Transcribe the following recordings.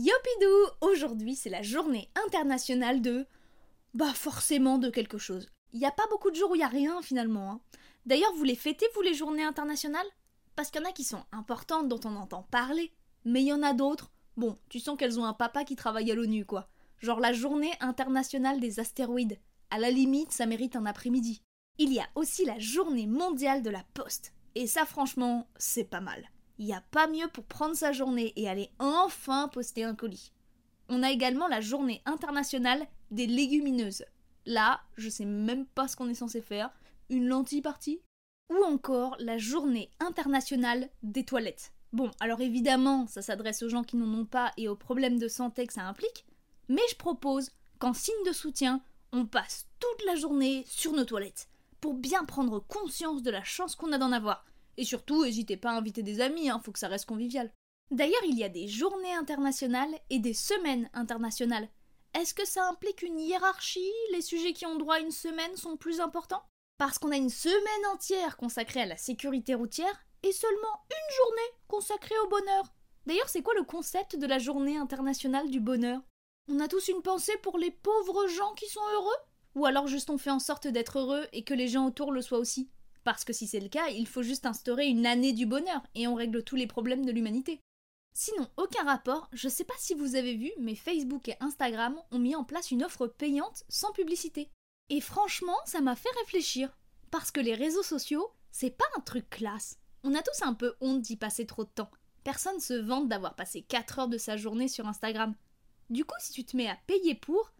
Yopidou Aujourd'hui, c'est la journée internationale de... Bah forcément de quelque chose. Il n'y a pas beaucoup de jours où il n'y a rien finalement. Hein. D'ailleurs, vous les fêtez, vous, les journées internationales? Parce qu'il y en a qui sont importantes, dont on entend parler. Mais il y en a d'autres. Bon, tu sens qu'elles ont un papa qui travaille à l'ONU, quoi. Genre la journée internationale des astéroïdes. À la limite, ça mérite un après-midi. Il y a aussi la journée mondiale de la poste. Et ça, franchement, c'est pas mal. Il n'y a pas mieux pour prendre sa journée et aller enfin poster un colis. On a également la journée internationale des légumineuses. Là, je sais même pas ce qu'on est censé faire. Une lentille partie Ou encore la journée internationale des toilettes. Bon, alors évidemment, ça s'adresse aux gens qui n'en ont pas et aux problèmes de santé que ça implique, mais je propose qu'en signe de soutien, on passe toute la journée sur nos toilettes, pour bien prendre conscience de la chance qu'on a d'en avoir. Et surtout, n'hésitez pas à inviter des amis, hein, faut que ça reste convivial. D'ailleurs, il y a des journées internationales et des semaines internationales. Est-ce que ça implique une hiérarchie? Les sujets qui ont droit à une semaine sont plus importants? Parce qu'on a une semaine entière consacrée à la sécurité routière et seulement une journée consacrée au bonheur. D'ailleurs, c'est quoi le concept de la journée internationale du bonheur? On a tous une pensée pour les pauvres gens qui sont heureux? Ou alors juste on fait en sorte d'être heureux et que les gens autour le soient aussi? Parce que si c'est le cas, il faut juste instaurer une année du bonheur et on règle tous les problèmes de l'humanité. Sinon, aucun rapport, je sais pas si vous avez vu, mais Facebook et Instagram ont mis en place une offre payante sans publicité. Et franchement, ça m'a fait réfléchir. Parce que les réseaux sociaux, c'est pas un truc classe. On a tous un peu honte d'y passer trop de temps. Personne se vante d'avoir passé 4 heures de sa journée sur Instagram. Du coup, si tu te mets à payer pour,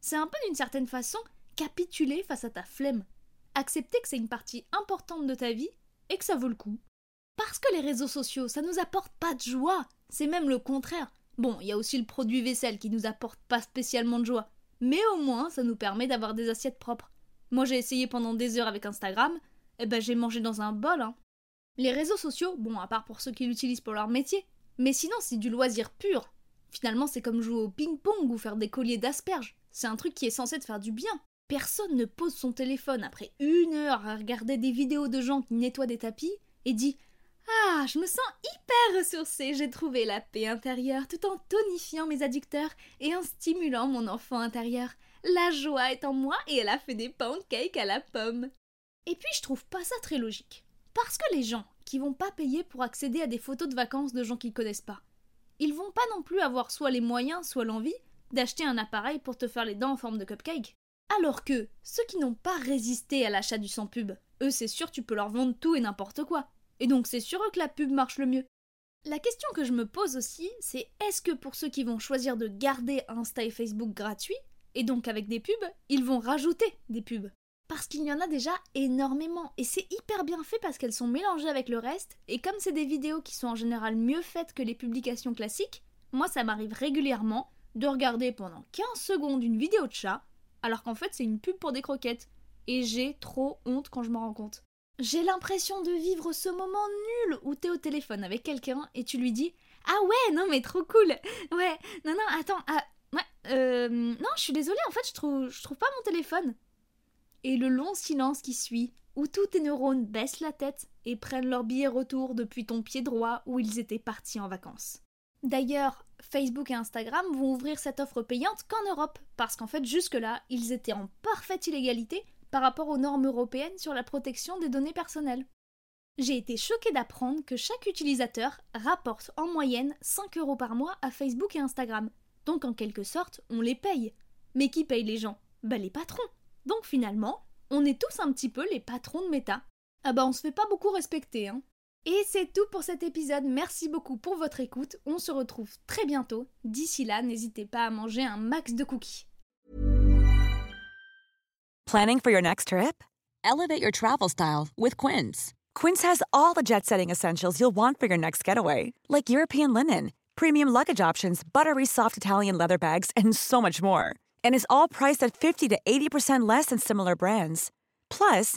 c'est un peu d'une certaine façon capituler face à ta flemme accepter que c'est une partie importante de ta vie et que ça vaut le coup. Parce que les réseaux sociaux, ça nous apporte pas de joie, c'est même le contraire. Bon, il y a aussi le produit vaisselle qui nous apporte pas spécialement de joie, mais au moins ça nous permet d'avoir des assiettes propres. Moi j'ai essayé pendant des heures avec Instagram, et eh ben j'ai mangé dans un bol. Hein. Les réseaux sociaux, bon, à part pour ceux qui l'utilisent pour leur métier, mais sinon c'est du loisir pur. Finalement, c'est comme jouer au ping-pong ou faire des colliers d'asperges. C'est un truc qui est censé te faire du bien. Personne ne pose son téléphone après une heure à regarder des vidéos de gens qui nettoient des tapis et dit Ah, je me sens hyper ressourcée, j'ai trouvé la paix intérieure tout en tonifiant mes adducteurs et en stimulant mon enfant intérieur. La joie est en moi et elle a fait des pancakes à la pomme. Et puis je trouve pas ça très logique. Parce que les gens qui vont pas payer pour accéder à des photos de vacances de gens qu'ils connaissent pas, ils vont pas non plus avoir soit les moyens, soit l'envie d'acheter un appareil pour te faire les dents en forme de cupcake. Alors que ceux qui n'ont pas résisté à l'achat du sans pub, eux c'est sûr tu peux leur vendre tout et n'importe quoi. Et donc c'est sur eux que la pub marche le mieux. La question que je me pose aussi, c'est est-ce que pour ceux qui vont choisir de garder Insta et Facebook gratuits, et donc avec des pubs, ils vont rajouter des pubs? Parce qu'il y en a déjà énormément, et c'est hyper bien fait parce qu'elles sont mélangées avec le reste, et comme c'est des vidéos qui sont en général mieux faites que les publications classiques, Moi, ça m'arrive régulièrement de regarder pendant 15 secondes une vidéo de chat, alors qu'en fait c'est une pub pour des croquettes. Et j'ai trop honte quand je m'en rends compte. J'ai l'impression de vivre ce moment nul où t'es au téléphone avec quelqu'un et tu lui dis Ah ouais, non mais trop cool Ouais, non, non, attends, ah, ouais, euh, non, je suis désolée, en fait je trouve, je trouve pas mon téléphone. Et le long silence qui suit, où tous tes neurones baissent la tête et prennent leur billet retour depuis ton pied droit où ils étaient partis en vacances. D'ailleurs, Facebook et Instagram vont ouvrir cette offre payante qu'en Europe, parce qu'en fait jusque-là, ils étaient en parfaite illégalité par rapport aux normes européennes sur la protection des données personnelles. J'ai été choquée d'apprendre que chaque utilisateur rapporte en moyenne 5 euros par mois à Facebook et Instagram. Donc en quelque sorte, on les paye. Mais qui paye les gens? Bah les patrons. Donc finalement, on est tous un petit peu les patrons de Meta. Ah bah on se fait pas beaucoup respecter, hein. Et c'est tout pour cet épisode. Merci beaucoup pour votre écoute. On se retrouve très bientôt. D'ici là, n'hésitez pas à manger un max de cookies. Planning for your next trip? Elevate your travel style with Quince. Quince has all the jet setting essentials you'll want for your next getaway, like European linen, premium luggage options, buttery soft Italian leather bags, and so much more. And is all priced at 50 to 80% less than similar brands. Plus,